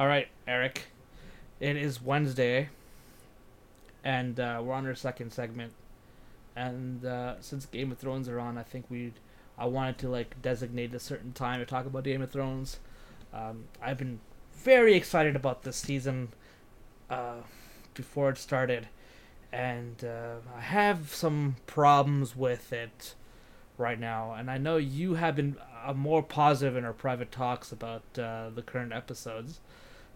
All right, Eric. It is Wednesday, and uh, we're on our second segment. And uh, since Game of Thrones are on, I think we, I wanted to like designate a certain time to talk about Game of Thrones. Um, I've been very excited about this season uh, before it started, and uh, I have some problems with it right now. And I know you have been uh, more positive in our private talks about uh, the current episodes.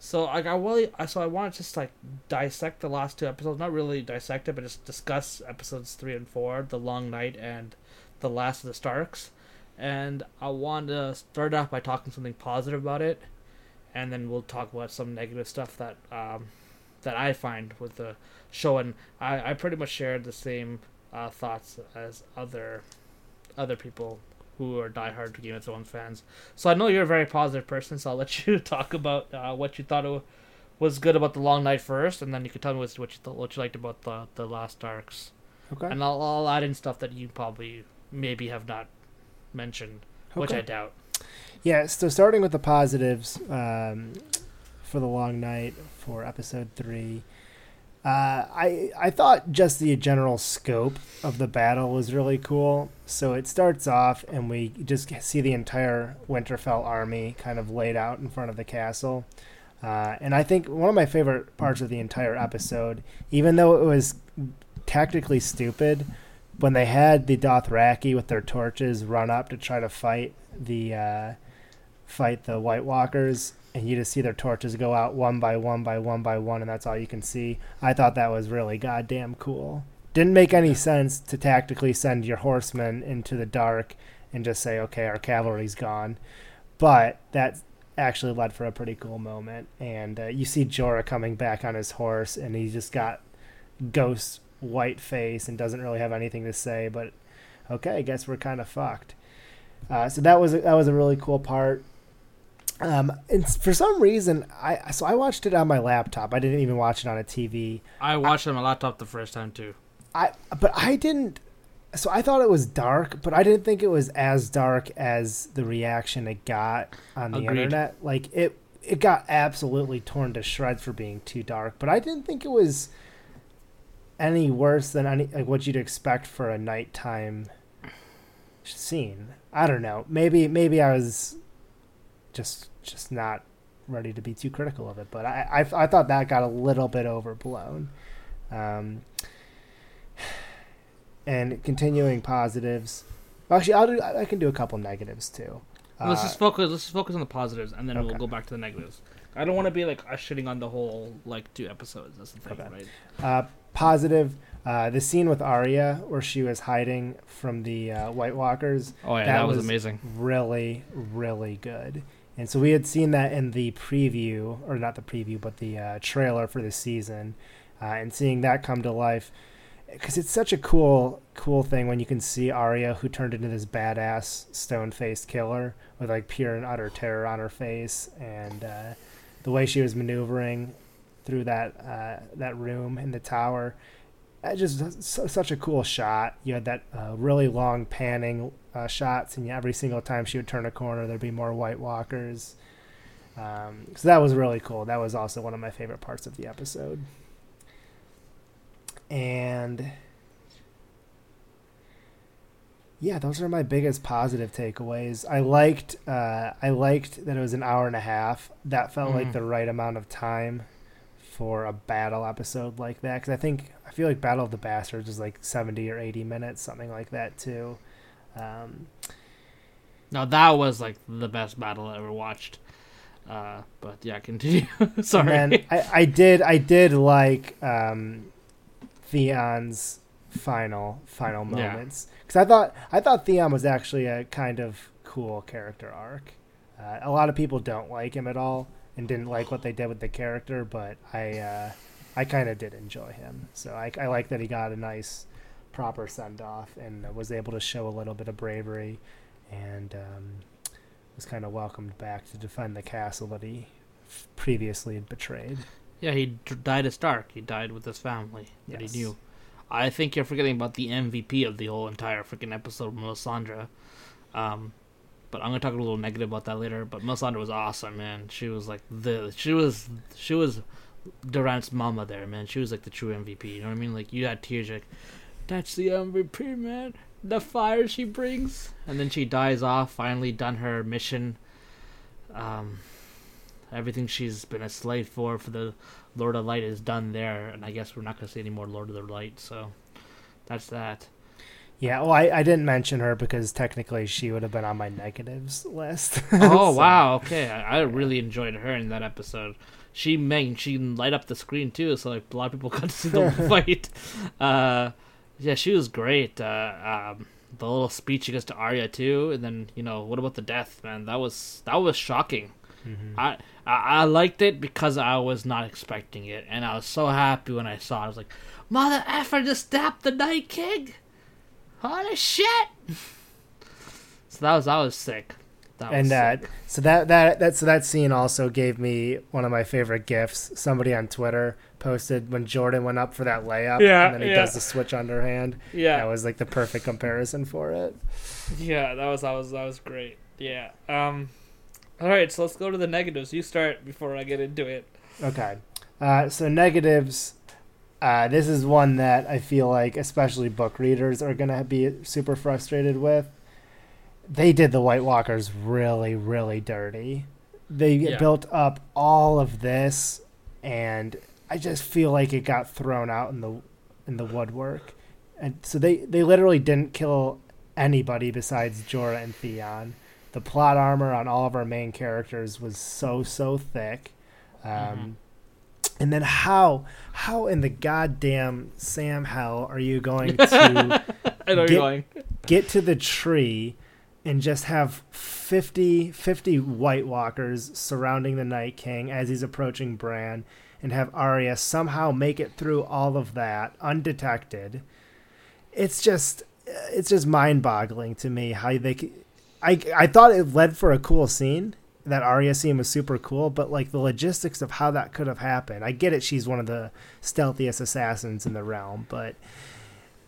So like I really, so I want to just like dissect the last two episodes, not really dissect it, but just discuss episodes three and four, the Long Night and the Last of the Starks. And I want to start off by talking something positive about it, and then we'll talk about some negative stuff that um, that I find with the show. And I, I pretty much shared the same uh, thoughts as other other people who are diehard Game of Thrones fans. So I know you're a very positive person, so I'll let you talk about uh, what you thought was good about the Long Night first, and then you can tell me what you th- what you liked about the the Last Starks. Okay. And I'll, I'll add in stuff that you probably maybe have not mentioned, okay. which I doubt. Yeah. So starting with the positives um, for the Long Night for episode three. Uh, I I thought just the general scope of the battle was really cool. So it starts off, and we just see the entire Winterfell army kind of laid out in front of the castle. Uh, and I think one of my favorite parts of the entire episode, even though it was tactically stupid, when they had the Dothraki with their torches run up to try to fight the uh, fight the White Walkers, and you just see their torches go out one by one by one by one, and that's all you can see. I thought that was really goddamn cool. Didn't make any sense to tactically send your horsemen into the dark and just say, okay, our cavalry's gone. But that actually led for a pretty cool moment. And uh, you see Jorah coming back on his horse, and he just got ghost white face and doesn't really have anything to say. But okay, I guess we're kind of fucked. Uh, so that was that was a really cool part. Um, and for some reason, I so I watched it on my laptop. I didn't even watch it on a TV. I watched I, it on my laptop the first time too. I but I didn't. So I thought it was dark, but I didn't think it was as dark as the reaction it got on the Agreed. internet. Like it, it got absolutely torn to shreds for being too dark. But I didn't think it was any worse than any like what you'd expect for a nighttime scene. I don't know. Maybe maybe I was just just not ready to be too critical of it. But I I, I thought that got a little bit overblown. Um, and continuing positives. Actually, I'll do. I can do a couple negatives too. Let's uh, just focus. Let's just focus on the positives, and then okay. we'll go back to the negatives. I don't want to be like us shitting on the whole like two episodes. That's the thing, okay. right? Uh, positive. Uh, the scene with Arya where she was hiding from the uh, White Walkers. Oh yeah, that, that was, was, amazing. Really, really good. And so we had seen that in the preview, or not the preview, but the uh, trailer for the season, uh, and seeing that come to life, because it's such a cool, cool thing when you can see Arya, who turned into this badass stone-faced killer with like pure and utter terror on her face, and uh, the way she was maneuvering through that uh, that room in the tower just such a cool shot. You had that uh, really long panning uh, shots, and every single time she would turn a corner, there'd be more White Walkers. Um, so that was really cool. That was also one of my favorite parts of the episode. And yeah, those are my biggest positive takeaways. I liked uh, I liked that it was an hour and a half. That felt mm. like the right amount of time for a battle episode like that because I think feel like Battle of the Bastards is like seventy or eighty minutes, something like that too. Um, now that was like the best battle I ever watched. Uh, but yeah, continue. Sorry. And I, I did I did like um, Theon's final final moments because yeah. I thought I thought Theon was actually a kind of cool character arc. Uh, a lot of people don't like him at all and didn't like what they did with the character, but I uh, I kind of did enjoy him. So I, I like that he got a nice proper send off and was able to show a little bit of bravery and um, was kind of welcomed back to defend the castle that he previously had betrayed. Yeah, he d- died as Stark. He died with his family that yes. he knew. I think you're forgetting about the MVP of the whole entire freaking episode, Melisandre. Um, but I'm gonna talk a little negative about that later. But Melisandre was awesome, man. She was like the she was she was Durant's mama there, man. She was like the true MVP. You know what I mean? Like you had tears, like that's the MVP, man. The fire she brings, and then she dies off. Finally done her mission. Um, everything she's been a slave for for the Lord of Light is done there, and I guess we're not gonna see any more Lord of the Light. So that's that. Yeah, well, I, I didn't mention her because technically she would have been on my negatives list. Oh so. wow, okay. I, I, really enjoyed her in that episode. She man, she light up the screen too, so like a lot of people got to see the fight. Uh, yeah, she was great. Uh, um, the little speech she gets to Arya too, and then you know what about the death, man? That was that was shocking. Mm-hmm. I, I I liked it because I was not expecting it, and I was so happy when I saw it. I was like, "Mother effer just stabbed the Night King! Holy shit!" so that was that was sick. That and uh, so that that that so that scene also gave me one of my favorite gifs. Somebody on Twitter posted when Jordan went up for that layup, yeah, and then he yeah. does the switch underhand. Yeah, that was like the perfect comparison for it. Yeah, that was that was that was great. Yeah. Um. All right, so let's go to the negatives. You start before I get into it. Okay. Uh, so negatives. Uh, this is one that I feel like, especially book readers, are gonna be super frustrated with they did the White Walkers really, really dirty. They yeah. built up all of this, and I just feel like it got thrown out in the in the woodwork. And so they they literally didn't kill anybody besides Jorah and Theon. The plot armor on all of our main characters was so so thick. Um, mm-hmm. And then how how in the goddamn Sam hell are you going to get, get to the tree and just have 50, 50 White Walkers surrounding the Night King as he's approaching Bran, and have Arya somehow make it through all of that undetected. It's just, it's just mind-boggling to me how they. I I thought it led for a cool scene. That Arya scene was super cool, but like the logistics of how that could have happened. I get it; she's one of the stealthiest assassins in the realm, but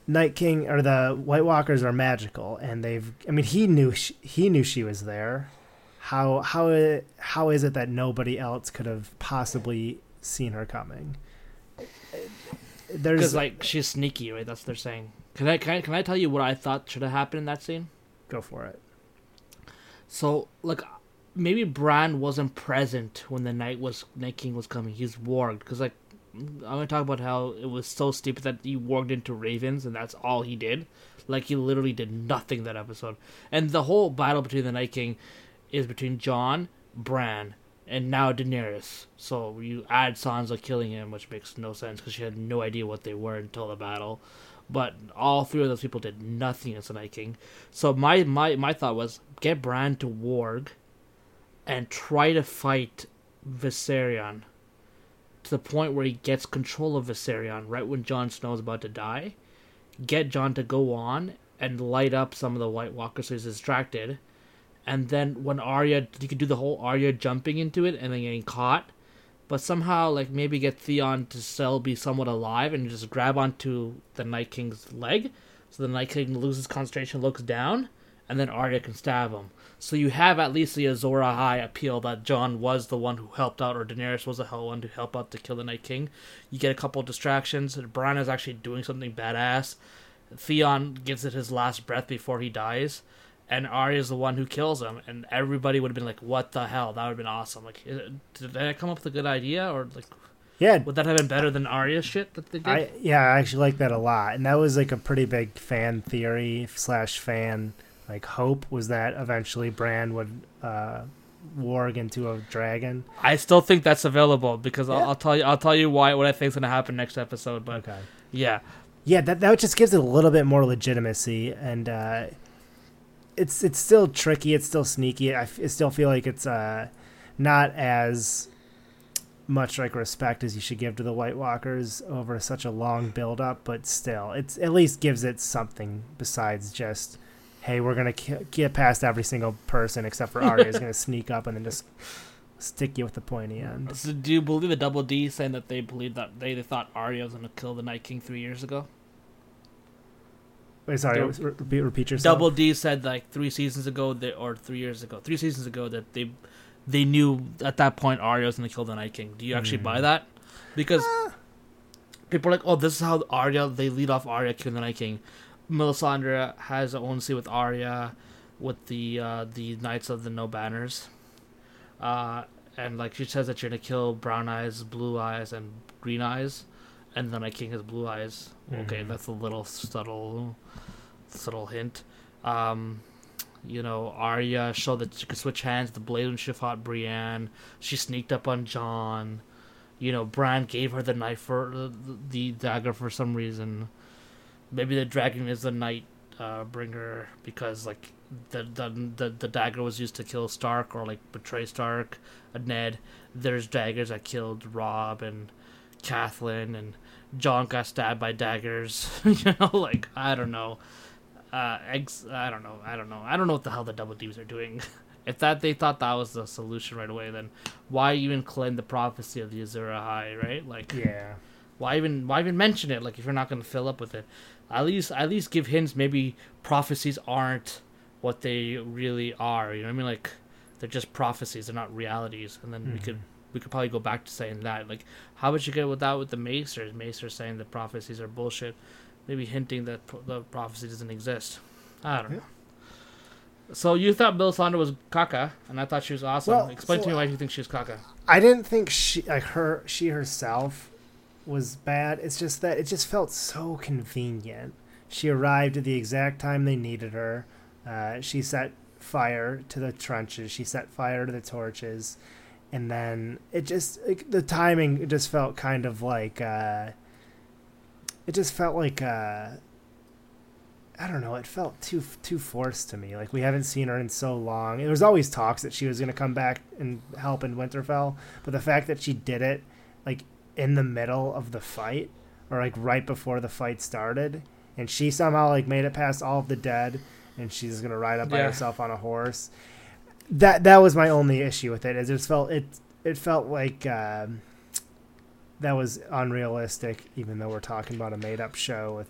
Night King or the White Walkers are magical, and they've. I mean, he knew she, he knew she was there. How how how is it that nobody else could have possibly seen her coming? There's because like she's sneaky, right? That's what they're saying. Can I can I, can I tell you what I thought should have happened in that scene? Go for it. So like maybe Bran wasn't present when the night was Night King was coming. He's warged because like I'm gonna talk about how it was so stupid that he walked into ravens and that's all he did. Like he literally did nothing that episode. And the whole battle between the Night King is between Jon, Bran, and now Daenerys. So you add Sansa killing him, which makes no sense because she had no idea what they were until the battle. But all three of those people did nothing as the Night King. So my my my thought was get Bran to warg, and try to fight Viserion to the point where he gets control of Viserion right when Jon Snow is about to die. Get Jon to go on and light up some of the White Walkers so he's distracted. And then when Arya, you could do the whole Arya jumping into it and then getting caught. But somehow, like, maybe get Theon to still be somewhat alive and just grab onto the Night King's leg. So the Night King loses concentration, looks down, and then Arya can stab him. So you have at least the Azor Ahai appeal that Jon was the one who helped out, or Daenerys was the hell one to help out to kill the Night King. You get a couple of distractions. Bran is actually doing something badass. Theon gives it his last breath before he dies, and Arya is the one who kills him. And everybody would have been like, "What the hell? That would have been awesome!" Like, did I come up with a good idea, or like, yeah, would that have been better than Arya shit that they did? I, yeah, I actually like that a lot, and that was like a pretty big fan theory slash fan like hope was that eventually Bran would uh, warg into a dragon. I still think that's available because yeah. I'll, I'll, tell you I'll tell you why what I think is gonna happen next episode. But okay. yeah, yeah, that that just gives it a little bit more legitimacy, and uh, it's it's still tricky. It's still sneaky. I, f- I still feel like it's uh, not as much like respect as you should give to the White Walkers over such a long build up, but still, it's at least gives it something besides just hey, we're gonna get past every single person except for Arya is gonna sneak up and then just stick you with the pointy end. So do you believe the Double D saying that they believe that they, they thought Arya was gonna kill the Night King three years ago? Wait, sorry, There- was- repeat, repeat yourself. Double D said like three seasons ago that, or three years ago, three seasons ago that they they knew at that point Arya was gonna kill the Night King. Do you actually Mm. buy that? Because people are like, oh, this is how Arya they lead off Arya killing the Night King. Melisandre has her own scene with Arya, with the uh, the Knights of the No Banners, uh, and like she says that you're gonna kill Brown Eyes, Blue Eyes, and Green Eyes, and then Night King has Blue Eyes. Okay, Mhm. that's a little subtle, subtle hint. Um, you know, Arya showed that she could switch hands. The blade when she fought Brienne. She sneaked up on Jon. You know, Bran gave her the knife for the, the dagger for some reason. Maybe the dragon is the night uh, bringer because like the, the the the dagger was used to kill Stark or like betray Stark, uh, Ned. There's daggers that killed Robb and Catelyn and Jon got stabbed by daggers. you know, like I don't know. Uh, eggs. I don't know. I don't know. I don't know what the hell the double D's are doing. if that they thought that was the solution right away, then why even claim the prophecy of the Azor Ahai, right? Like, Yeah. why even why even mention it? Like, if you're not going to fill up with it, at least at least give hints. Maybe prophecies aren't what they really are. You know what I mean? Like, they're just prophecies. They're not realities. And then we could mm-hmm. we could probably go back to saying that. Like, how would you get with that with the Maesters? Macers saying the prophecies are bullshit. Maybe hinting that pro- the prophecy doesn't exist. I don't Yeah. know. So you thought Bill Melisandre was caca, and I thought she was awesome. Well, Explain so to me why you think she's caca. I didn't think she like her she herself was bad. It's just that it just felt so convenient. She arrived at the exact time they needed her. Uh, she set fire to the trenches. She set fire to the torches, and then it just like, the timing it just felt kind of like uh, it just felt like uh, I don't know. It felt too too forced to me. Like we haven't seen her in so long. It was always talks that she was going to come back and help in Winterfell, but the fact that she did it like in the middle of the fight or like right before the fight started, and she somehow like made it past all of the dead, and she's going to ride up by herself on a horse. That that was my only issue with it. It just felt it it felt like. Um, that was unrealistic, even though we're talking about a made up show with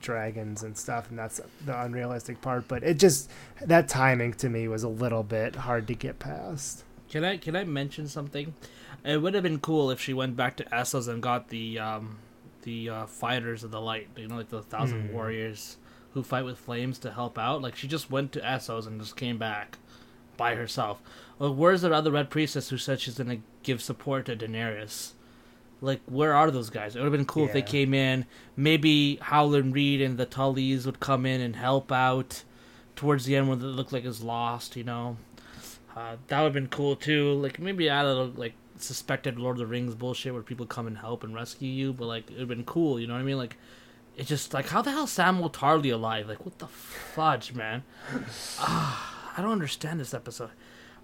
dragons and stuff, and that's the unrealistic part. But it just that timing to me was a little bit hard to get past. Can I can I mention something? It would have been cool if she went back to Essos and got the um, the uh, fighters of the light, you know, like the thousand Hmm. warriors who fight with flames to help out. Like she just went to Essos and just came back by herself. Well, where's the other red priestess who said she's gonna give support to Daenerys? Like, where are those guys? It would have been cool if they came in. Maybe Howland Reed and the Tullys would come in and help out towards the end when it looked like it's lost, you know. Uh, that would have been cool too. Like maybe add a little like suspected Lord of the Rings bullshit where people come and help and rescue you, but like it'd been cool. You know what I mean? Like it's just like how the hell Samuel Tarly alive? Like what the fudge, man? Ah, I don't understand this episode.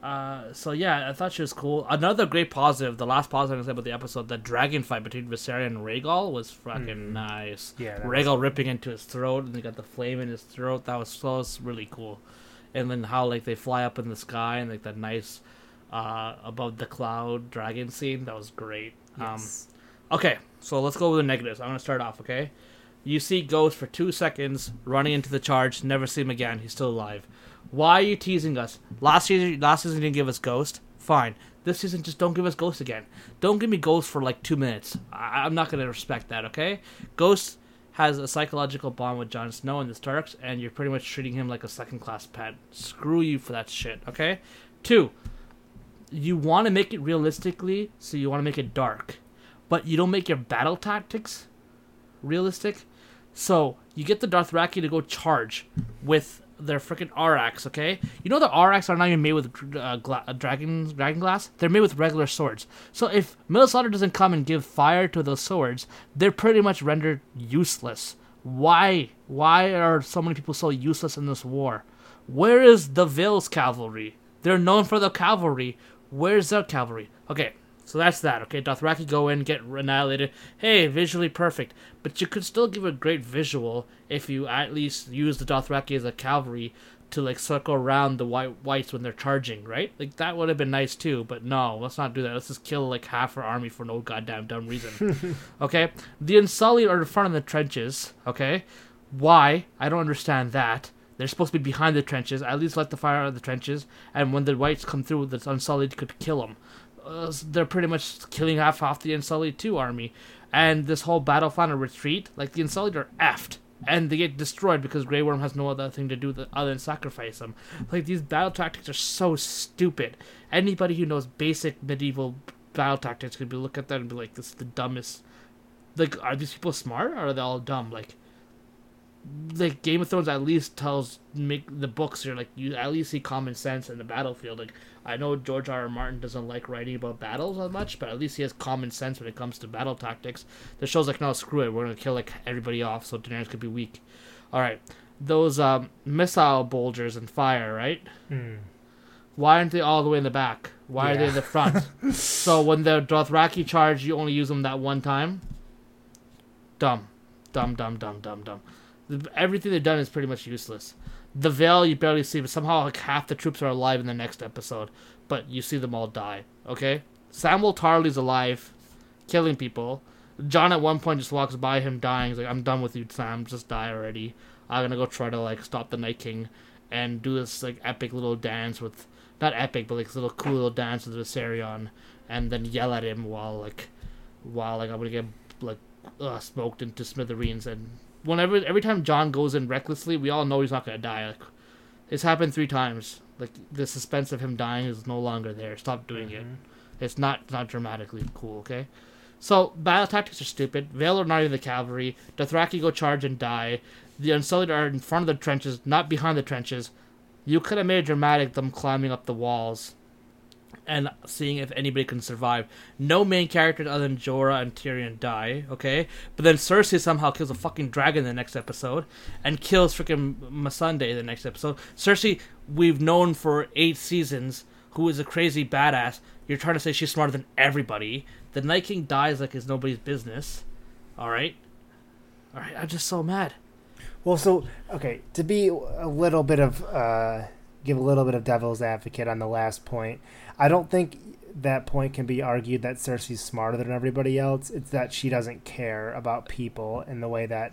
Uh, so yeah, I thought she was cool. Another great positive, the last positive I said about the episode, the dragon fight between Viserion and Rhaegal was fucking Mhm. nice. Yeah, Rhaegal ripping into his throat, and they got the flame in his throat. That was so was really cool. And then how like they fly up in the sky and like that nice uh, above the cloud dragon scene. That was great. Yes. Um, okay, so let's go with the negatives. I'm gonna start off. Okay, you see Ghost for two seconds running into the charge. Never see him again. He's still alive. Why are you teasing us? Last season, last season you didn't give us Ghost. Fine. This season, just don't give us Ghost again. Don't give me Ghost for like two minutes. I- I'm not gonna respect that. Okay, Ghost has a psychological bond with Jon Snow and the Starks, and you're pretty much treating him like a second class pet. Screw you for that shit. Okay. Two, you want to make it realistically, so you want to make it dark, but you don't make your battle tactics realistic. So you get the Dothraki to go charge with their freaking arakhs, okay? You know the arakhs are not even made with uh, gla- uh, dragon dragon glass; they're made with regular swords. So if Melisandre doesn't come and give fire to those swords, they're pretty much rendered useless. Why? Why are so many people so useless in this war? Where is the Vale's cavalry? They're known for the cavalry. Where's their cavalry? Okay, so that's that. Okay, Dothraki go in, get annihilated. Hey, visually perfect, but you could still give a great visual if you at least use the Dothraki as a cavalry to like circle around the white whites when they're charging, right? Like that would have been nice too. But no, let's not do that. Let's just kill like half our army for no goddamn dumb reason. okay, the Unsullied are in front of the trenches. Okay, Why? I don't understand that. They're supposed to be behind the trenches. At least let the fire out of the trenches, and when the whites come through, the Unsullied could kill them. Uh, they're pretty much killing half off the Unsullied too army, and this whole battle final retreat, like the Unsullied are effed, and they get destroyed because Grey Worm has no other thing to do other than sacrifice them. Like these battle tactics are so stupid. Anybody who knows basic medieval battle tactics could be look at that and be like, "This is the dumbest." Like, are these people smart or are they all dumb? Like, like Game of Thrones at least tells make the books are like you at least see common sense in the battlefield. Like I know George R. R. Martin doesn't like writing about battles as much, but at least he has common sense when it comes to battle tactics. The show's like, no, screw it, we're gonna kill like everybody off so Daenerys could be weak. All right, those um, missile bulgers and fire, right? Hmm. Why aren't they all the way in the back? Why are they in the front? so when the Dothraki charge, you only use them that one time. Dumb, dumb, dumb, dumb, dumb, dumb. Everything they've done is pretty much useless. The Vale you barely see, but somehow like half the troops are alive in the next episode, but you see them all die. Okay, Samuel Tarly's alive, killing people. Jon at one point just walks by him dying. He's like, "I'm done with you, Sam. Just die already. I'm gonna go try to like stop the Night King and do this like epic little dance with not epic, but like this little cool little dance with Viserion, and then yell at him while like while like I'm gonna get like uh, smoked into smithereens. And whenever every time Jon goes in recklessly, we all know he's not gonna die. Like it's happened three times. Like the suspense of him dying is no longer there. Stop doing it. Mm-hmm. It's not not dramatically cool. Okay. So battle tactics are stupid. Vale are not even the cavalry. Dothraki go charge and die. The Unsullied are in front of the trenches, not behind the trenches. You could have made it dramatic them climbing up the walls and seeing if anybody can survive. No main characters other than Jorah and Tyrion die, okay? But then Cersei somehow kills a fucking dragon the next episode and kills freaking Missandei the next episode. Cersei, we've known for eight seasons, who is a crazy badass. You're trying to say she's smarter than everybody. The Night King dies like it's nobody's business. Alright? Alright, I'm just so mad. Well, so okay, to be a little bit of uh, give a little bit of devil's advocate on the last point, I don't think that point can be argued that Cersei's smarter than everybody else. It's that she doesn't care about people in the way that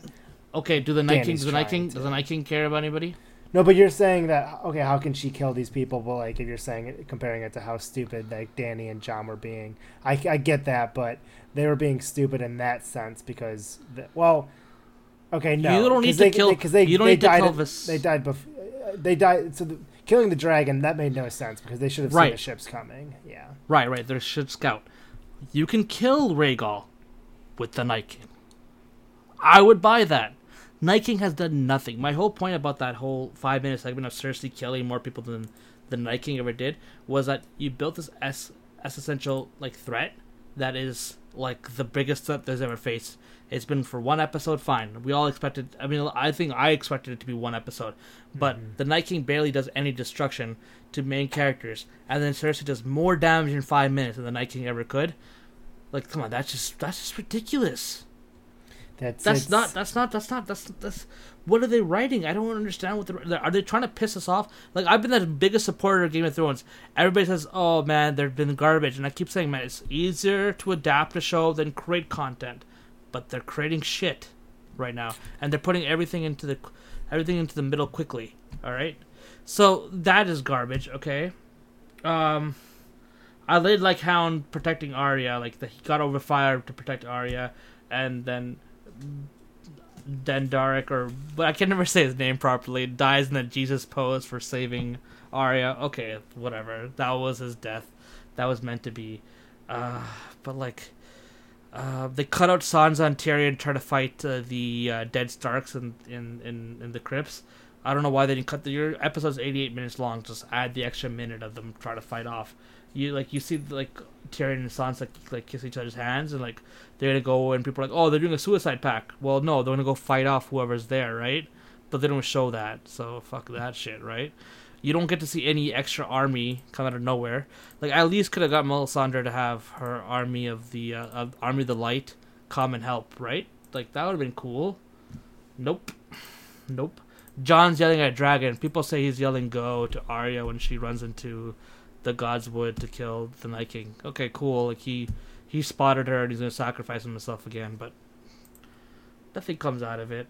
Okay, do the Night King does the Night King to. does the Night King care about anybody? No, but you're saying that okay, how can she kill these people? But like if you're saying it, comparing it to how stupid like Dany and Jon were being, I, I get that, but they were being stupid in that sense because the, well, okay, no, You don't need to they, kill- because they, you don't they need to died. kill They died before. They died. So the, killing the dragon that made no sense because they should have seen Right. the ships coming. Yeah, Right, right. There should scout. You can kill Rhaegal with the Night King. I would buy that. Night King has done nothing. My whole point about that whole five minute segment of Cersei killing more people than the Night King ever did was that you built this s essential like threat that is like the biggest threat there's ever faced. It's been for one episode, fine. We all expected. I mean, I think I expected it to be one episode, but mm-hmm. the Night King barely does any destruction to main characters, and then Cersei does more damage in five minutes than the Night King ever could. Like, come on, that's just that's just ridiculous. that's That's not that's not that's not that's that's what are they writing? I don't understand what they're are they trying to piss us off? Like I've been the biggest supporter of Game of Thrones. Everybody says, "Oh man, they've been garbage," and I keep saying, "Man, it's easier to adapt a show than create content." But they're creating shit right now, and they're putting everything into the everything into the middle quickly. All right, so that is garbage. Okay, um. I did like Hound protecting Arya, like he got over fire to protect Arya, and then Dendaric or but I can never say his name properly dies in the Jesus pose for saving Arya. Okay, whatever. That was his death. That was meant to be. Uh, but like, uh, they cut out Sansa and Tyrion try to fight uh, the uh, dead Starks in, in in in the crypts. I don't know why they didn't cut the your episode's 88 minutes long. Just add the extra minute of them trying to fight off. You like you see like Tyrion and Sansa like kiss each other's hands and like they're gonna go and people are like, oh, they're doing a suicide pact. Well, no, they're gonna go fight off whoever's there, right? But they don't show that, so fuck that shit, right? You don't get to see any extra army come out of nowhere. Like I at least could have got Melisandre to have her army of the uh, of army of the light come and help, right? Like that would have been cool. Nope, nope. Jon's yelling at Dragon. People say he's yelling "Go" to Arya when she runs into the Godswood to kill the Night King. Okay, cool. Like he he spotted her and he's gonna sacrifice himself again, but nothing comes out of it.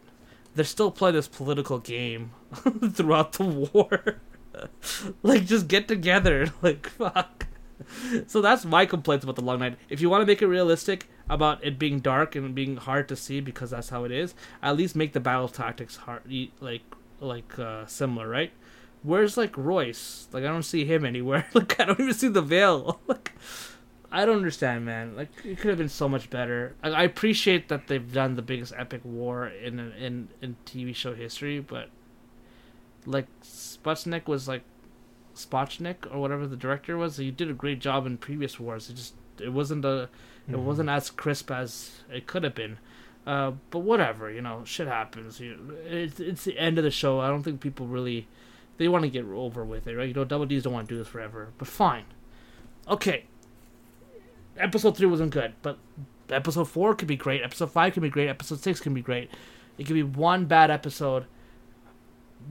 they're still playing this political game throughout the war. like, just get together. Like, fuck. So that's my complaints about the Long Night. If you want to make it realistic about it being dark and being hard to see because that's how it is, at least make the battle tactics hard, like like uh, similar, right? Where's like Royce? Like I don't see him anywhere. Like I don't even see the Vale. like I don't understand, man. Like it could have been so much better. I, I appreciate that they've done the biggest epic war in in in TV show history, but like Sputnik was like Spotchnik or whatever the director was. He did a great job in previous wars. It just it wasn't a it mm-hmm. wasn't as crisp as it could have been. Uh, but whatever, you know, shit happens. You, it's it's the end of the show. I don't think people really they want to get over with it, right? You know, double D's don't want to do this forever, but fine. Okay. Episode three wasn't good, but episode four could be great. Episode five could be great. Episode six can be great. It could be one bad episode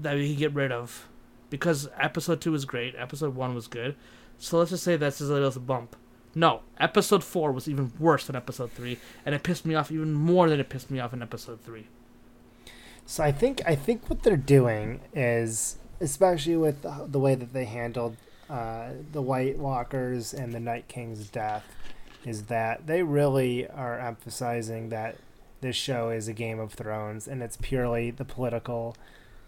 that we can get rid of because episode two was great. Episode one was good. So let's just say that's a little bump. No, episode four was even worse than episode three, and it pissed me off even more than it pissed me off in episode three. So I think I think what they're doing is, especially with the way that they handled uh, the White Walkers and the Night King's death, is that they really are emphasizing that this show is a Game of Thrones and it's purely the political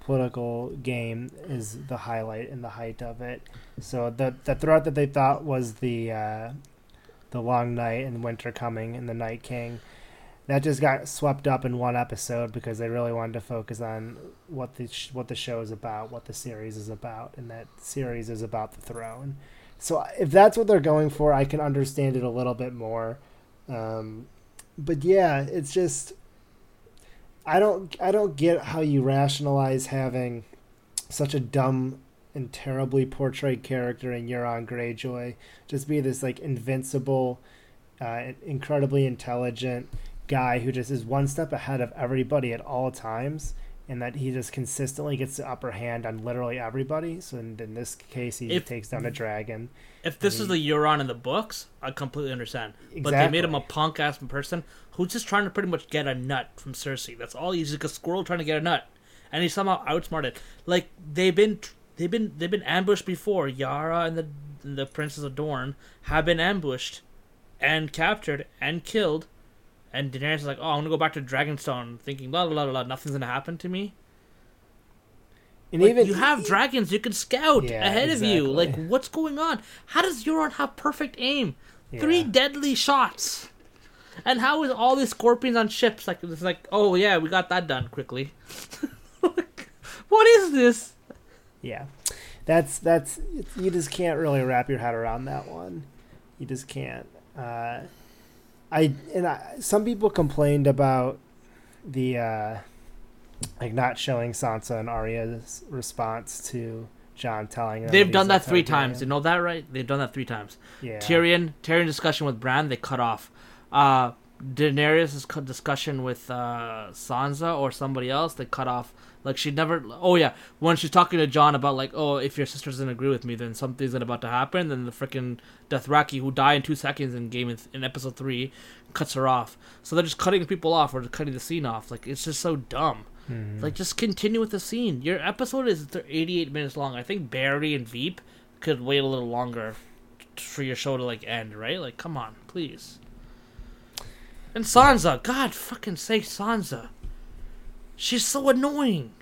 political game is the highlight and the height of it. So the the threat that they thought was the uh, the long night and winter coming and the night king that just got swept up in one episode because they really wanted to focus on what the sh- what the show is about, what the series is about, and that series is about the throne. So if that's what they're going for, I can understand it a little bit more. Um, but yeah, it's just I don't I don't get how you rationalize having such a dumb and terribly portrayed character in Euron Greyjoy. Just be this like invincible, uh, incredibly intelligent guy who just is one step ahead of everybody at all times, and that he just consistently gets the upper hand on literally everybody. So in, in this case, he if, takes down a dragon. If this he, is the Euron in the books, I completely understand. Exactly. But they made him a punk ass person who's just trying to pretty much get a nut from Cersei. That's all. He's like a squirrel trying to get a nut, and he somehow outsmarted. Like they've been they've been they've been ambushed before. Yara and the and the Princess of Dorne have been ambushed and captured and killed. And Daenerys is like, "Oh, I'm gonna go back to Dragonstone, thinking, blah blah blah, blah nothing's gonna happen to me." And like, even you have dragons, you can scout yeah, ahead exactly. of you. Like, what's going on? How does Euron have perfect aim? Yeah. Three deadly shots. And how is all these scorpions on ships? Like, it's like, oh yeah, we got that done quickly. what is this? Yeah, that's that's you just can't really wrap your head around that one. You just can't. Uh, I and I, some people complained about the uh, like not showing Sansa and Arya's response to Jon telling them. They've done that three times. You know that, right? They've done that three times. Yeah. Tyrion, Tyrion discussion with Bran, they cut off. Uh, Daenerys' discussion with uh, Sansa or somebody else, they cut off. Like she never. Oh yeah, when she's talking to Jon about like, oh, if your sister doesn't agree with me, then something's about to happen. Then the freaking Dothraki, who die in two seconds in game in, in episode three, cuts her off. So they're just cutting people off or cutting the scene off. Like it's just so dumb. Mm-hmm. Like just continue with the scene. Your episode is 88 minutes long. I think Barry and Veep could wait a little longer for your show to like end. Right? Like, come on, please. And Sansa, God fucking say Sansa. She's so annoying.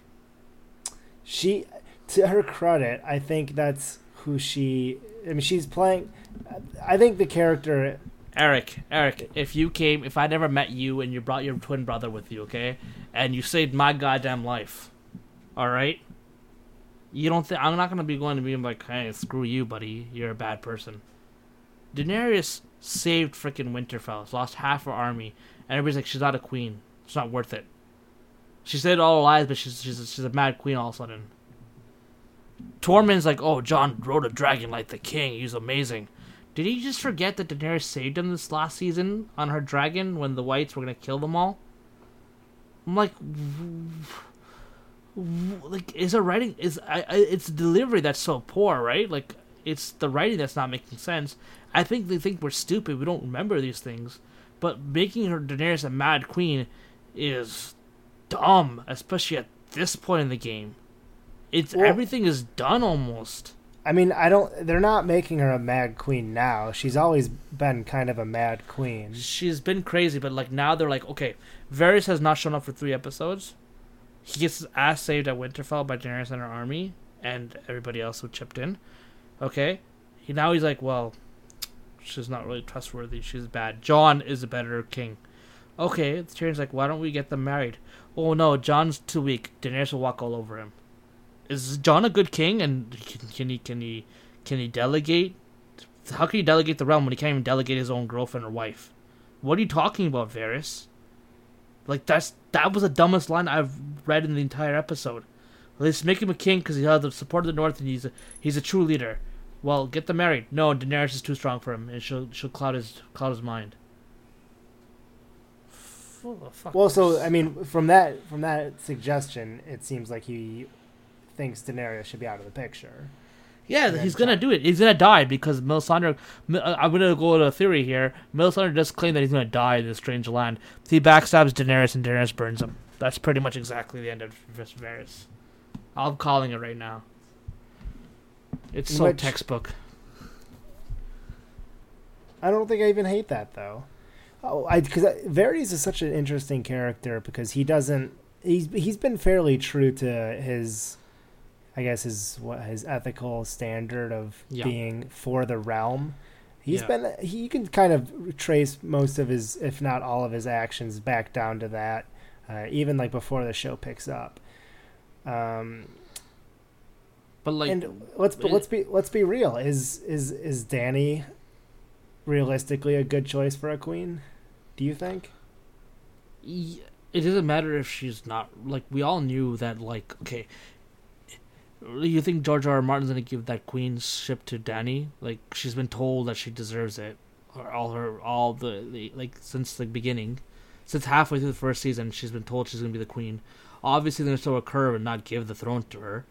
She, to her credit, I think that's who she. I mean, she's playing. I think the character. Eric, Eric, if you came, if I never met you and you brought your twin brother with you, okay, and you saved my goddamn life, all right, you don't think I'm not gonna be going to be like, hey, screw you, buddy, you're a bad person. Daenerys saved freaking Winterfell, lost half her army, and everybody's like, she's not a queen. It's not worth it. She said all lies, but she's she's she's a mad queen all of a sudden. Tormund's like, oh, Jon rode a dragon like the king. He's amazing. Did he just forget that Daenerys saved him this last season on her dragon when the Whites were gonna kill them all? I'm like, like is a writing is I, I it's delivery that's so poor, right? Like it's the writing that's not making sense. I think they think we're stupid. We don't remember these things, but making her Daenerys a mad queen is dumb, especially at this point in the game. It's Well- everything is done almost. I mean, I don't. They're not making her a mad queen now. She's always been kind of a mad queen. She's been crazy, but like now they're like, okay, Varys has not shown up for three episodes. He gets his ass saved at Winterfell by Daenerys and her army and everybody else who chipped in. Okay, he now he's like, well, she's not really trustworthy. She's bad. Jon is a better king. Okay, Tyrion's like, why don't we get them married? Oh no, Jon's too weak. Daenerys will walk all over him. Is Jon a good king? And can, can he can he can he delegate? How can he delegate the realm when he can't even delegate his own girlfriend or wife? What are you talking about, Varys? Like that's that was the dumbest line I've read in the entire episode. Let's make him a king because he has the support of the North and he's a, he's a true leader. Well, get them married. No, Daenerys is too strong for him, and she'll she'll cloud his cloud his mind. Full fuck Well, so. I mean, from that from that suggestion, it seems like he thinks Daenerys should be out of the picture. Yeah, he's gonna John- do it. He's gonna die because Melisandre. Uh, I'm gonna go with a theory here. Melisandre does claim that he's gonna die in this strange land. He backstabs Daenerys and Daenerys burns him. That's pretty much exactly the end of Varys. I'm calling it right now. It's so Which- textbook. I don't think I even hate that though. Oh, I because Varys is such an interesting character because he doesn't. He's he's been fairly true to his, I guess his what his ethical standard of Yeah. being for the realm. He's Yeah. been he you can kind of trace most of his, if not all of his actions, back down to that. Uh, even like before the show picks up. Um, But like, and let's it- let's be let's be real. Is is is Dany realistically a good choice for a queen? Do you think? it doesn't matter if she's not like we all knew that like okay you think george r. r martin's gonna give that queenship to danny like she's been told that she deserves it or all her all the, the like since the beginning since halfway through the first season she's been told she's gonna be the queen obviously they're gonna throw a curve and not give the throne to her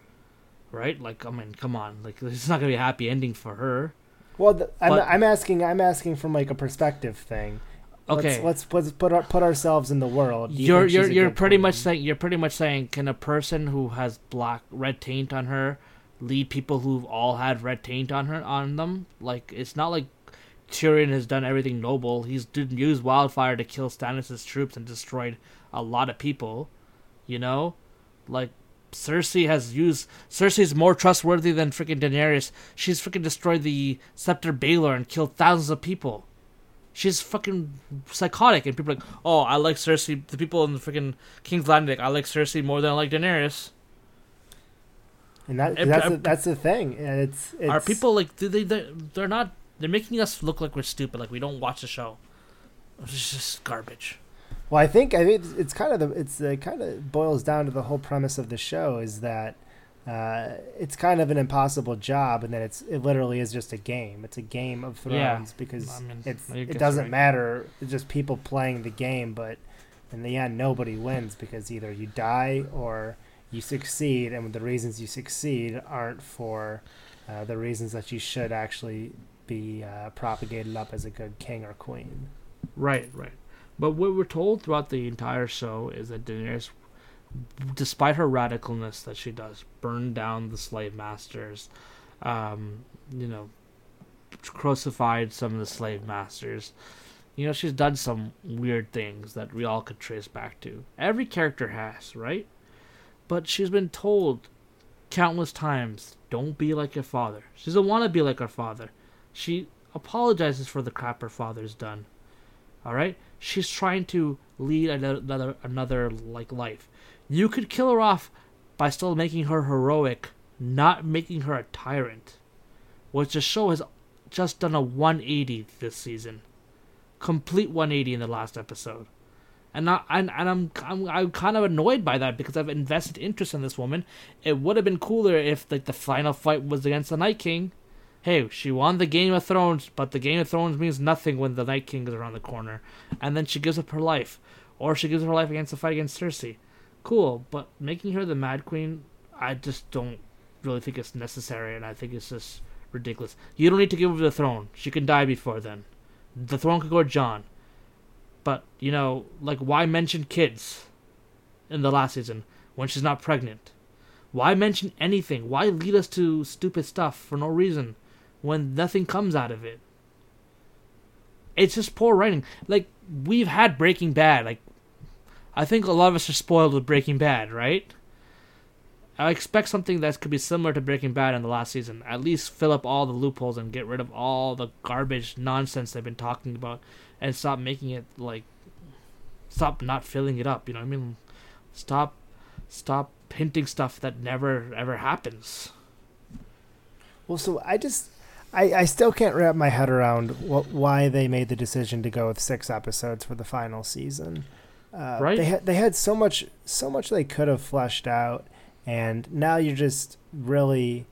right like i mean come on like it's not gonna be a happy ending for her Well, th- I'm But- I'm asking I'm asking from like a perspective thing. okay Let's let's, let's put our, put ourselves in the world. Do you you're you're you're pretty much saying you're pretty much saying can a person who has black red taint on her lead people who've all had red taint on her on them like it's not like Tyrion has done everything noble he's did use wildfire to kill Stannis' troops and destroyed a lot of people you know like Cersei has used Cersei's more trustworthy than freaking Daenerys she's freaking destroyed the scepter Baelor and killed thousands of people She's fucking psychotic, and people are like, oh, I like Cersei. The people in the freaking King's Landing, I like Cersei more than I like Daenerys. and that, that's uh, the, that's the thing. and It's, it's Are people like, do they, they? They're not. They're making us look like we're stupid, like we don't watch the show. It's just garbage. Well, I think I think it's, it's kind of the it's it kind of boils down to the whole premise of the show is that uh, it's kind of an impossible job, and that it's it literally is just a game. It's a game of Thrones Yeah. because I mean, it's it doesn't right. matter. It's just people playing the game, but in the end, nobody wins because either you die or you succeed, and the reasons you succeed aren't for uh, the reasons that you should actually be uh, propagated up as a good king or queen. Right, right. But what we're told throughout the entire show is that Daenerys, despite her radicalness that she does, burn down the slave masters, um, you know, crucified some of the slave masters. You know, she's done some weird things that we all could trace back to. Every character has, right? But she's been told countless times, don't be like your father. She doesn't want to be like her father. She apologizes for the crap her father's done. All right, she's trying to lead another another, like life. You could kill her off by still making her heroic, not making her a tyrant. Which the show has just done a 180 this season, complete 180 in the last episode, and I and, and I'm, I'm I'm kind of annoyed by that because I've invested interest in this woman. It would have been cooler if like the final fight was against the Night King. Hey, she won the Game of Thrones, but the Game of Thrones means nothing when the Night King is around the corner, and then she gives up her life, or she gives her life against the fight against Cersei. Cool, but making her the Mad Queen, I just don't really think it's necessary, and I think it's just ridiculous. You don't need to give her the throne. She can die before then. The throne could go to Jon. But, you know, like, why mention kids? in the last season when she's not pregnant? Why mention anything? Why lead us to stupid stuff for no reason when nothing comes out of it? It's just poor writing. Like we've had Breaking Bad. Like I think a lot of us are spoiled with Breaking Bad, right? I expect something that could be similar to Breaking Bad in the last season. At least fill up all the loopholes and get rid of all the garbage nonsense they've been talking about, and stop making it like, stop not filling it up. You know what I mean? Stop, stop hinting stuff that never ever happens. Well, so I just, I, I still can't wrap my head around what, why they made the decision to go with six episodes for the final season. Uh, Right. They had they had so much so much they could have fleshed out, and now you're just really,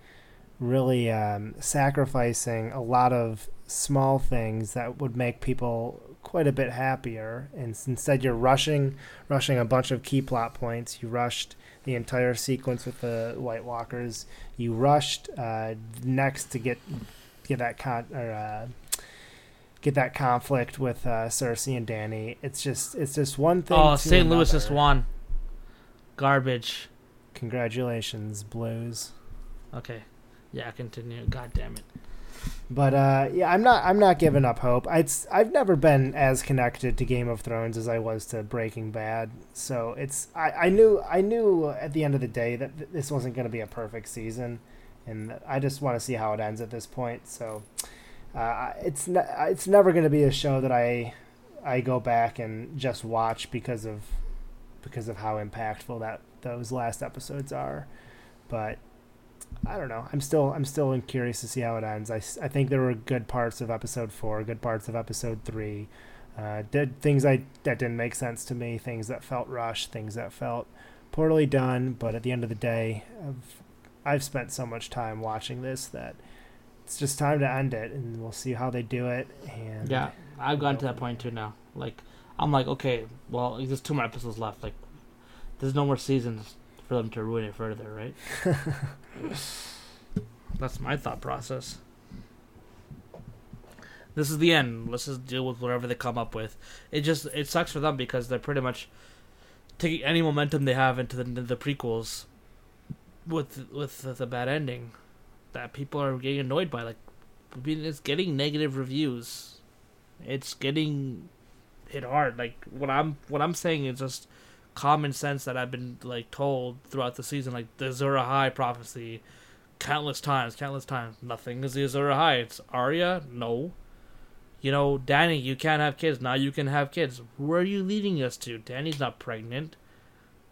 really um, sacrificing a lot of small things that would make people quite a bit happier. And instead, you're rushing rushing a bunch of key plot points. You rushed the entire sequence with the White Walkers. You rushed uh, next to get get that con or uh, get that conflict with uh, Cersei and Dany. It's just it's just one thing. Oh, St. Louis just won. Garbage. Congratulations, Blues. Okay. Yeah, continue. God damn it. But uh, yeah, I'm not I'm not giving up hope. It's I've never been as connected to Game of Thrones as I was to Breaking Bad. So it's I, I knew I knew at the end of the day that th- this wasn't going to be a perfect season, and I just want to see how it ends at this point. So uh, it's ne- it's never going to be a show that I I go back and just watch because of because of how impactful that those last episodes are. But I don't know. I'm still I'm still curious to see how it ends. I, I think there were good parts of episode four, good parts of episode three. Uh, did things I that didn't make sense to me, things that felt rushed, things that felt poorly done. But at the end of the day, I've I've spent so much time watching this that it's just time to end it, and we'll see how they do it. And Yeah, I've gotten to that point too now. Like, I'm like, okay, well, there's two more episodes left. Like, there's no more seasons for them to ruin it further, right? That's my thought process. This is the end. Let's just deal with whatever they come up with. It just it sucks for them because they're pretty much taking any momentum they have into the the prequels with with the, the bad ending that people are getting annoyed by. Like, it's getting negative reviews. It's getting hit hard. Like what I'm what I'm saying is just common sense that I've been like told throughout the season. Like the Azor Ahai prophecy, countless times, countless times. Nothing is the Azor Ahai. It's Arya. No. You know, Dany, you can't have kids. Now you can have kids. Where are you leading us to? Dany's not pregnant.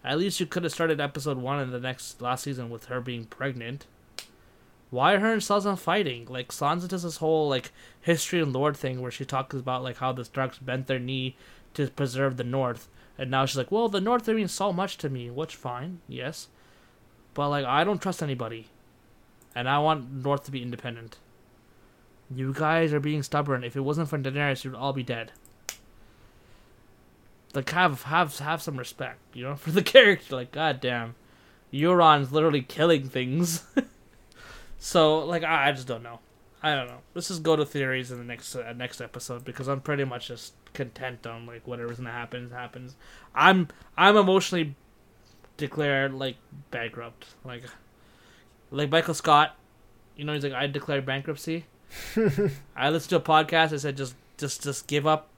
At least you could have started episode one in the next last season with her being pregnant. Why are her and Sansa fighting? Like Sansa does this whole like history and lore thing where she talks about like how the Starks bent their knee to preserve the North, and now she's like, "Well, the North means so much to me," which fine, yes, but like I don't trust anybody, and I want North to be independent. You guys are being stubborn. If it wasn't for Daenerys, you'd all be dead. Like have have have some respect, you know, for the character. Like, goddamn, Euron's literally killing things. so like I, I just don't know. I don't know. Let's just go to theories in the next uh, next episode because I'm pretty much just content on like whatever's gonna happen happens. I'm I'm emotionally declared like bankrupt. Like like Michael Scott, you know, he's like I declared bankruptcy. I listened to a podcast. I said just just just give up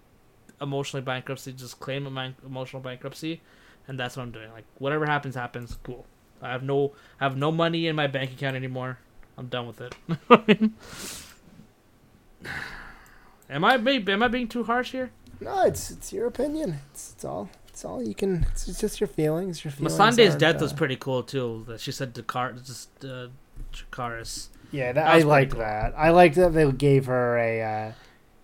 emotionally bankruptcy. Just claim emo- emotional bankruptcy, and that's what I'm doing. Like whatever happens, happens. Cool. I have no I have no money in my bank account anymore. I'm done with it. am I maybe am I being too harsh here? no, it's it's your opinion. It's, it's all it's all you can. It's just your feelings. Your feelings. Missandei's aren't, death was uh, pretty cool too. That she said Dakar just uh, Dracarys. Yeah, that, That I like pretty cool. that. I like that they gave her a,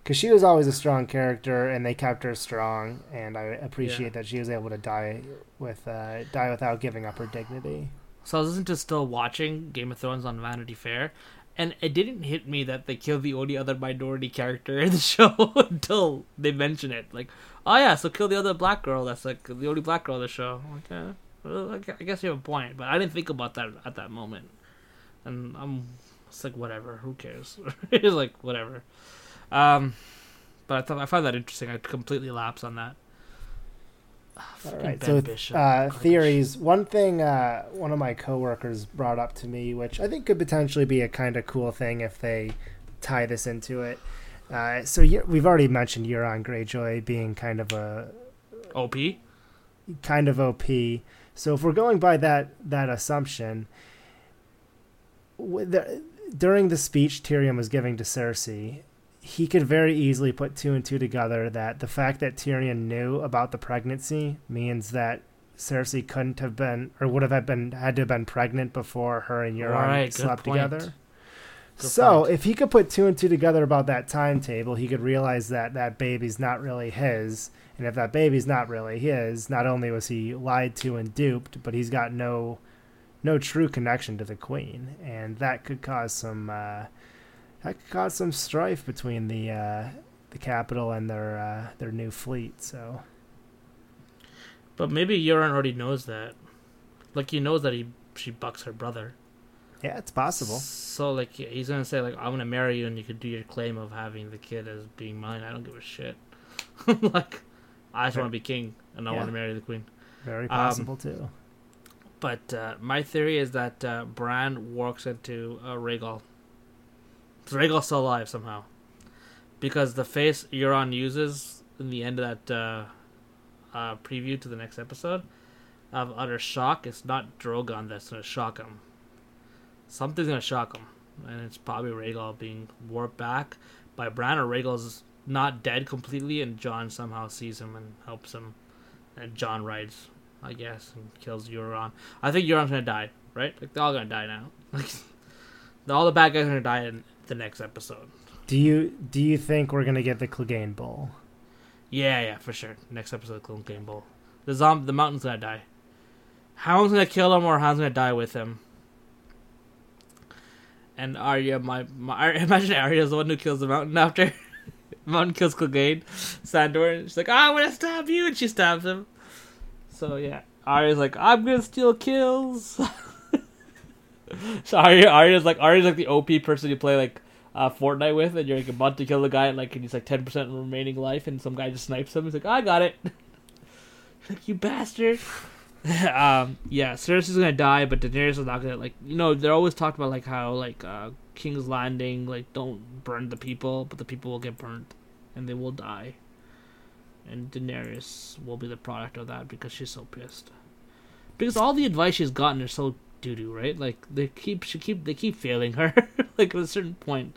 because she was always a strong character, and they kept her strong, and I appreciate Yeah. that she was able to die with, uh, die without giving up her dignity. So I was listening to still watching Game of Thrones on Vanity Fair, and it didn't hit me that they killed the only other minority character in the show until they mention it. Like, oh yeah, so kill the other black girl. That's like the only black girl in the show. Okay, well, I I guess you have a point, but I didn't think about that at that moment. And I'm, it's like whatever. Who cares? it's like whatever. Um, but I thought I found that interesting. I completely lapsed on that. All Fucking right. Ben So Bishop, uh, theories. One thing uh, one of my coworkers brought up to me, which I think could potentially be a kind of cool thing if they tie this into it. Uh, so we've already mentioned Euron Greyjoy being kind of a OP. kind of OP. So if we're going by that that assumption, the, during the speech Tyrion was giving to Cersei, he could very easily put two and two together that the fact that Tyrion knew about the pregnancy means that Cersei couldn't have been or would have been had to have been pregnant before her and Euron Right, slept point. together. Good so point. if he could put two and two together about that timetable, he could realize that that baby's not really his. And if that baby's not really his, not only was he lied to and duped, but he's got no no true connection to the queen, and that could cause some uh, that could cause some strife between the uh, the capital and their uh, their new fleet. So But maybe Euron already knows that. Like he knows that he she bucks her brother. yeah, it's possible. So like he's gonna say like I'm gonna marry you and you could do your claim of having the kid as being mine. I don't give a shit. like I just want to be king and I Yeah. want to marry the queen. Very Um, possible too. But uh, my theory is that uh, Bran walks into uh, Rhaegal. Rhaegal's still alive somehow, because the face Euron uses in the end of that uh, uh, preview to the next episode of utter shock is not Drogon that's gonna shock him. Something's gonna shock him, and it's probably Rhaegal being warped back by Bran, or Rhaegal's not dead completely, and Jon somehow sees him and helps him, and Jon rides I guess, and kills Euron. I think Euron's gonna die, right? Like they're all gonna die now. Like all the bad guys are gonna die in the next episode. Do you do you think we're gonna get the Clegane Bowl? Yeah, yeah, for sure. Next episode of Clegane Bowl. The zom- the mountain's gonna die. Hound's gonna kill him, or Hound's gonna die with him. And Arya, my, my imagine Arya's the one who kills the mountain after. mountain kills Clegane, Sandor, and she's like, "Ah, I'm gonna stab you," and she stabs him. So yeah, Arya's like, "I'm gonna steal kills." so Arya, Arya's like, Arya's like the OP person you play like uh, Fortnite with, and you're like about to kill the guy, and like, and he's like ten percent remaining life, and some guy just snipes him. He's like, "I got it." like you bastard. um, yeah, Cersei's gonna die, but Daenerys is not gonna like. You know, they're always talked about like how like uh, King's Landing, like don't burn the people, but the people will get burnt, and they will die. And Daenerys will be the product of that because she's so pissed. Because all the advice she's gotten is so doo doo, right? Like they keep she keep they keep failing her. like at a certain point,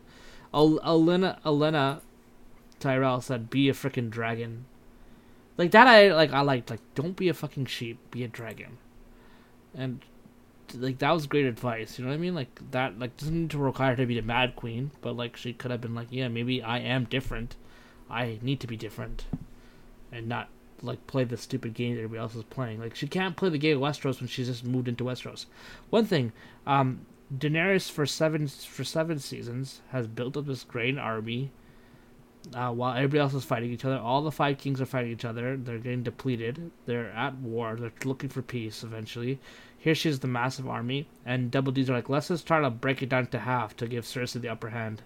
Al- Olenna Olenna Tyrell said, "Be a freaking dragon." Like that, I like. I liked like, don't be a fucking sheep, be a dragon. And like that was great advice. You know what I mean? Like that, like doesn't need to require her to be the Mad Queen, but like she could have been like, yeah, maybe I am different. I need to be different, and not like play the stupid game that everybody else is playing. Like she can't play the game of Westeros when she's just moved into Westeros. One thing, um, Daenerys for seven for seven seasons has built up this great army. Uh, while everybody else is fighting each other, all the five kings are fighting each other. They're getting depleted. They're at war. They're looking for peace eventually. Here she is, the massive army, and Double D's are like, let's just try to break it down to half to give Cersei the upper hand.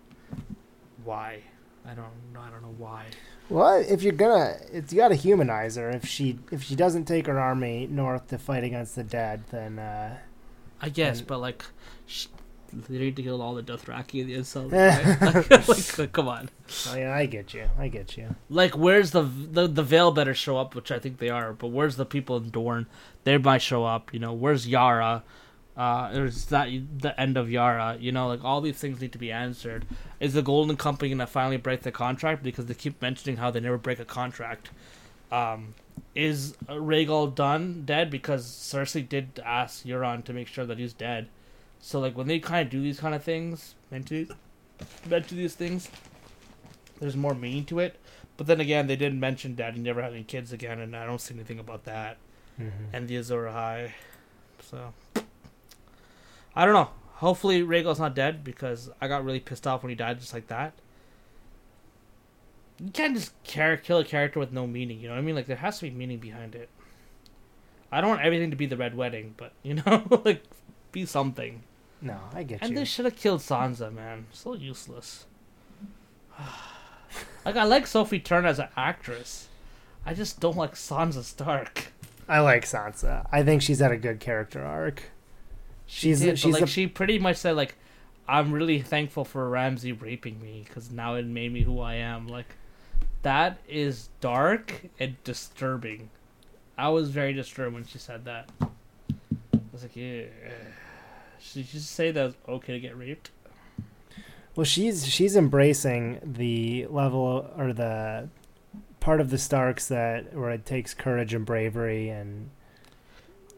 Why? I don't. I don't know why. Well, if you're gonna, it's, you got to humanize her. If she if she doesn't take her army north to fight against the dead, then uh, I guess, And- but like, sh- they need to kill all the Dothraki in the insult. Right? like, like, like, come on. oh yeah, I get you. I get you. Like, where's the the the Vale better show up, which I think they are. But where's the people in Dorne? They might show up. You know, where's Yara? Uh, is that the end of Yara? You know, like all these things need to be answered. Is the Golden Company gonna finally break the contract because they keep mentioning how they never break a contract? Um, is Rhaegal done dead because Cersei did ask Euron to make sure that he's dead. So like when they kind of do these kind of things, mention mention these things, there's more meaning to it. But then again, they didn't mention Dany never having kids again, and I don't see anything about that. Mm-hmm. And the Azor Ahai, so I don't know. Hopefully, Rhaegal's not dead because I got really pissed off when he died just like that. You can't just kill a character with no meaning. You know what I mean? Like there has to be meaning behind it. I don't want everything to be the Red Wedding, but you know, like be something. No, I get And you. And they should have killed Sansa, man. So useless. like I like Sophie Turner as an actress. I just don't like Sansa Stark. I like Sansa. I think she's had a good character arc. She's Did, she's like a, she pretty much said like, I'm really thankful for Ramsay raping me because now it made me who I am. Like, that is dark and disturbing. I was very disturbed when she said that. I was like, yeah. She you just say that it's okay to get raped? well she's she's embracing the level or the part of the Starks that where it takes courage and bravery and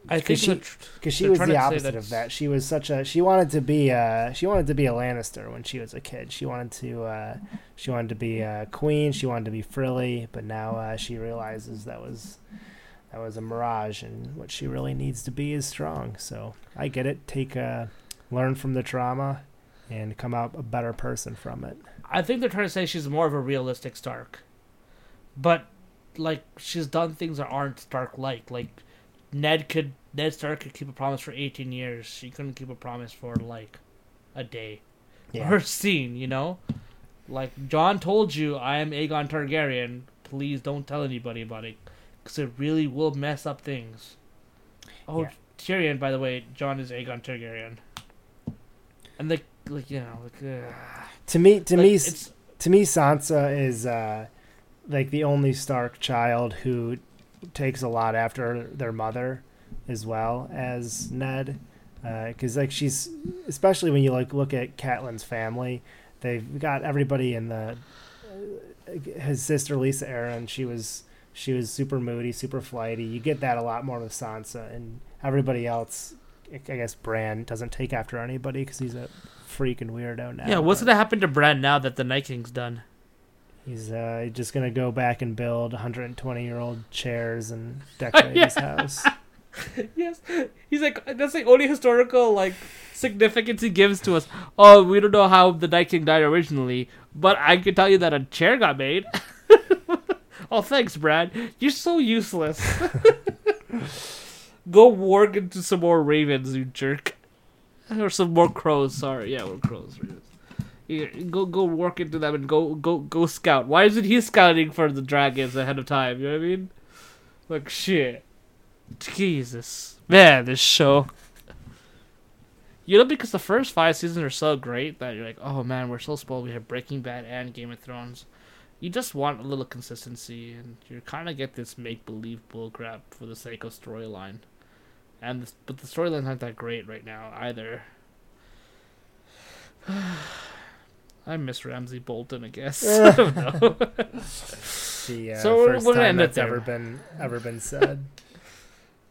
I think she- because she was the opposite of that. She was such a she wanted to be a she wanted to be a Lannister when she was a kid. She wanted to uh, she wanted to be a queen. She wanted to be frilly, but now uh, she realizes that was that was a mirage, and what she really needs to be is strong. So I get it. Take a learn from the trauma and come out a better person from it. I think they're trying to say she's more of a realistic Stark. But like she's done things that aren't Stark like. Like Ned could Ned Stark could keep a promise for eighteen years. She couldn't keep a promise for like a day. Or a scene, you know? Like Jon told you I am Aegon Targaryen. Please don't tell anybody about it cuz it really will mess up things. Oh, Yeah. Tyrion by the way, Jon is Aegon Targaryen. And like like you know, like uh, To me, to like, me, it's to me Sansa is uh, like the only Stark child who takes a lot after their mother as well as Ned because like she's especially when you like look at Catelyn's family they've got everybody in the uh, his sister Lysa Arryn she was she was super moody super flighty you get that a lot more with Sansa and everybody else I guess Bran doesn't take after anybody because he's a freaking weirdo now Yeah, what's but- gonna happen to Bran now that the Night King's done? He's uh, just gonna go back and build 120 year old chairs and decorate his house. yes, he's like that's the only historical like significance he gives to us. Oh, we don't know how the Night King died originally, but I can tell you that a chair got made. oh, thanks, Bran. You're so useless. Go warg into some more ravens, you jerk, or some more crows. Sorry, yeah, we're crows. Ravens. Go go warg into them and go go go scout. Why isn't he scouting for the dragons ahead of time? You know what I mean? Like shit. Jesus, man, this show. You know, because the first five seasons are so great that you're like, oh man, we're so spoiled. We have Breaking Bad and Game of Thrones. You just want a little consistency, and you kind of get this make believe bullcrap for the sake of storyline. And this, but the storylines aren't that great right now either. I miss Ramsay Bolton, I guess. I don't know. The uh, So we're- 1st we're time that's ever been ever been said.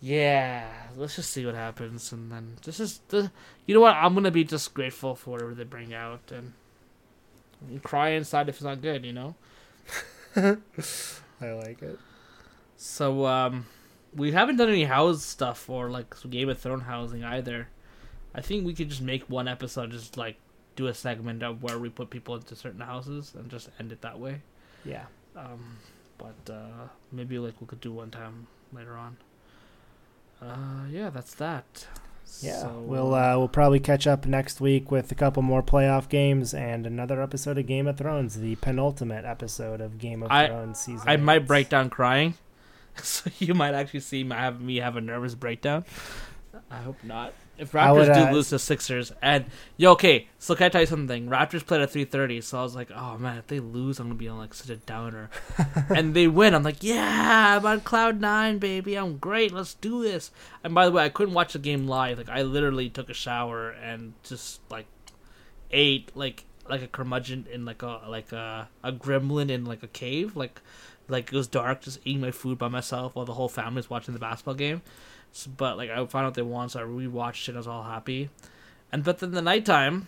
Yeah, let's just see what happens, and then this is the. You know what? I'm gonna be just grateful for whatever they bring out, and, and cry inside if it's not good. You know. I like it. So um, we haven't done any house stuff or like Game of Thrones housing either. I think we could just make one episode, just like do a segment of where we put people into certain houses and just end it that way. Yeah. Um, but uh, maybe like we could do one time later on. Uh, yeah, that's that. Yeah. So, we'll uh, we'll probably catch up next week with a couple more playoff games and another episode of Game of Thrones, the penultimate episode of Game of I- Thrones season. I might break down crying, so you might actually see me have me have a nervous breakdown. I hope not. If Raptors would, do uh, lose to Sixers, and yo, okay, so can I tell you something? Raptors played at three thirty, so I was like, oh man, if they lose, I'm gonna be on like such a downer. and they win, I'm like, yeah, I'm on cloud nine, baby, I'm great, let's do this. And by the way, I couldn't watch the game live. Like, I literally took a shower and just like ate like like a curmudgeon in like a like a a gremlin in like a cave, like like it was dark, just eating my food by myself while the whole family family's watching the basketball game. So, but like I found out they won, so I rewatched it. I was all happy, and but then the nighttime,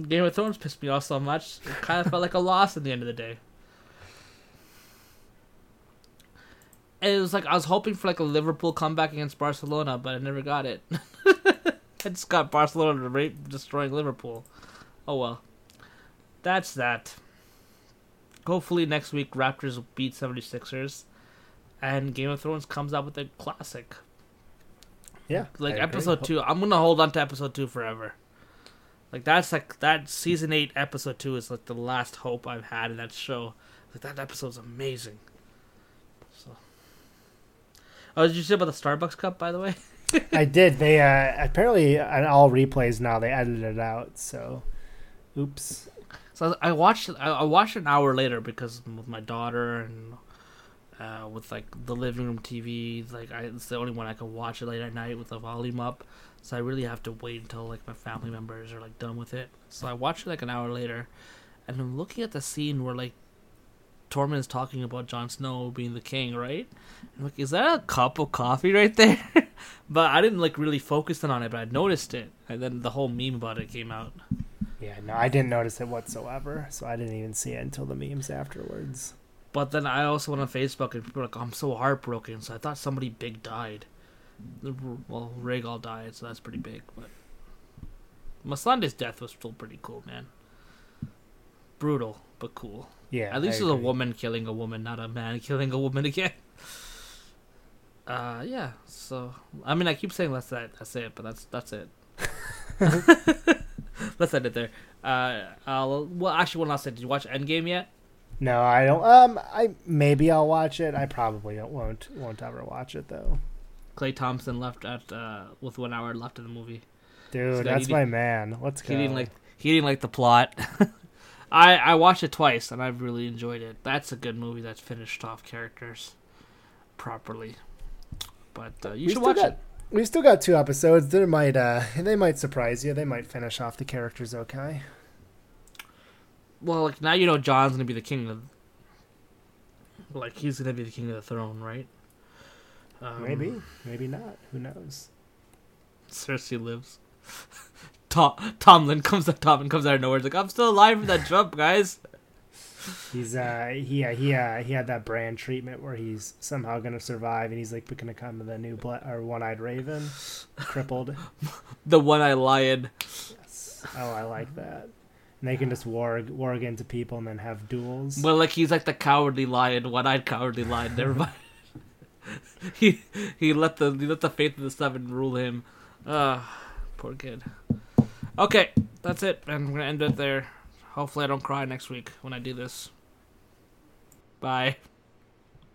Game of Thrones pissed me off so much. It kind of felt like a loss at the end of the day. And it was like I was hoping for like a Liverpool comeback against Barcelona, but I never got it. I just got Barcelona to rape destroying Liverpool. Oh well, that's that. Hopefully next week Raptors beat 76ers, and Game of Thrones comes out with a classic. Yeah. Like I agree. episode two, I'm gonna hold on to episode two forever. Like that's like that season eight episode two is like the last hope I've had in that show. Like that episode's amazing. So. Oh, did you say about the Starbucks cup, by the way? I did. They uh, apparently on all replays now they edited it out. So, oops. So I watched. I I watched an hour later because with my daughter and uh, with like the living room TV. Like I, it's the only one I can watch it late at night with the volume up. So I really have to wait until like my family members are like done with it. So I watch it like an hour later, and I'm looking at the scene where like Tormund is talking about Jon Snow being the king, right? I'm like, is that a cup of coffee right there? but I didn't like really focus in on it, but I noticed it, and then the whole meme about it came out. Yeah, no, I didn't notice it whatsoever. So I didn't even see it until the memes afterwards. But then I also went on Facebook and people were like, oh, I'm so heartbroken. So I thought somebody big died. Well, Rhaegal died, so that's pretty big. But Missandei's death was still pretty cool, man. Brutal, but cool. Yeah, At least it was a woman killing a woman, not a man killing a woman again. Uh, yeah. So I mean, I keep saying that's that. That's it, but that's that's it. Let's end it there. Uh, I'll, well, actually, one last thing. Did you watch Endgame yet? No, I don't. Um, I maybe I'll watch it. I probably don't, won't won't ever watch it though. Klay Thompson left at uh, with one hour left in the movie. Dude, So that's my man. Let's go. He didn't like he didn't like the plot. I I watched it twice and I've really enjoyed it. That's a good movie that's finished off characters properly. But uh, you We should watch got- it. We've still got two episodes. They might uh they might surprise you. They might finish off the characters okay. Well, like now you know Jon's gonna be the king of. Like he's gonna be the king of the throne, right? Um, maybe, maybe not. Who knows? Cersei lives. Tom Tommen comes. Up. Tommen comes out of nowhere. He's like, I'm still alive from that jump, guys. He's uh he uh, he uh, he had that brand treatment where he's somehow gonna survive, and he's like gonna come to the new bla- or one-eyed raven, crippled. The one-eyed lion. Yes. Oh, I like that. And they can just warg warg into people and then have duels. Well, like he's like the cowardly lion, one-eyed cowardly lion. Never mind. he he let the he let the faith of the seven rule him. Ah, poor kid. Okay, that's it, and I'm gonna end it there. Hopefully, I don't cry next week when I do this. Bye.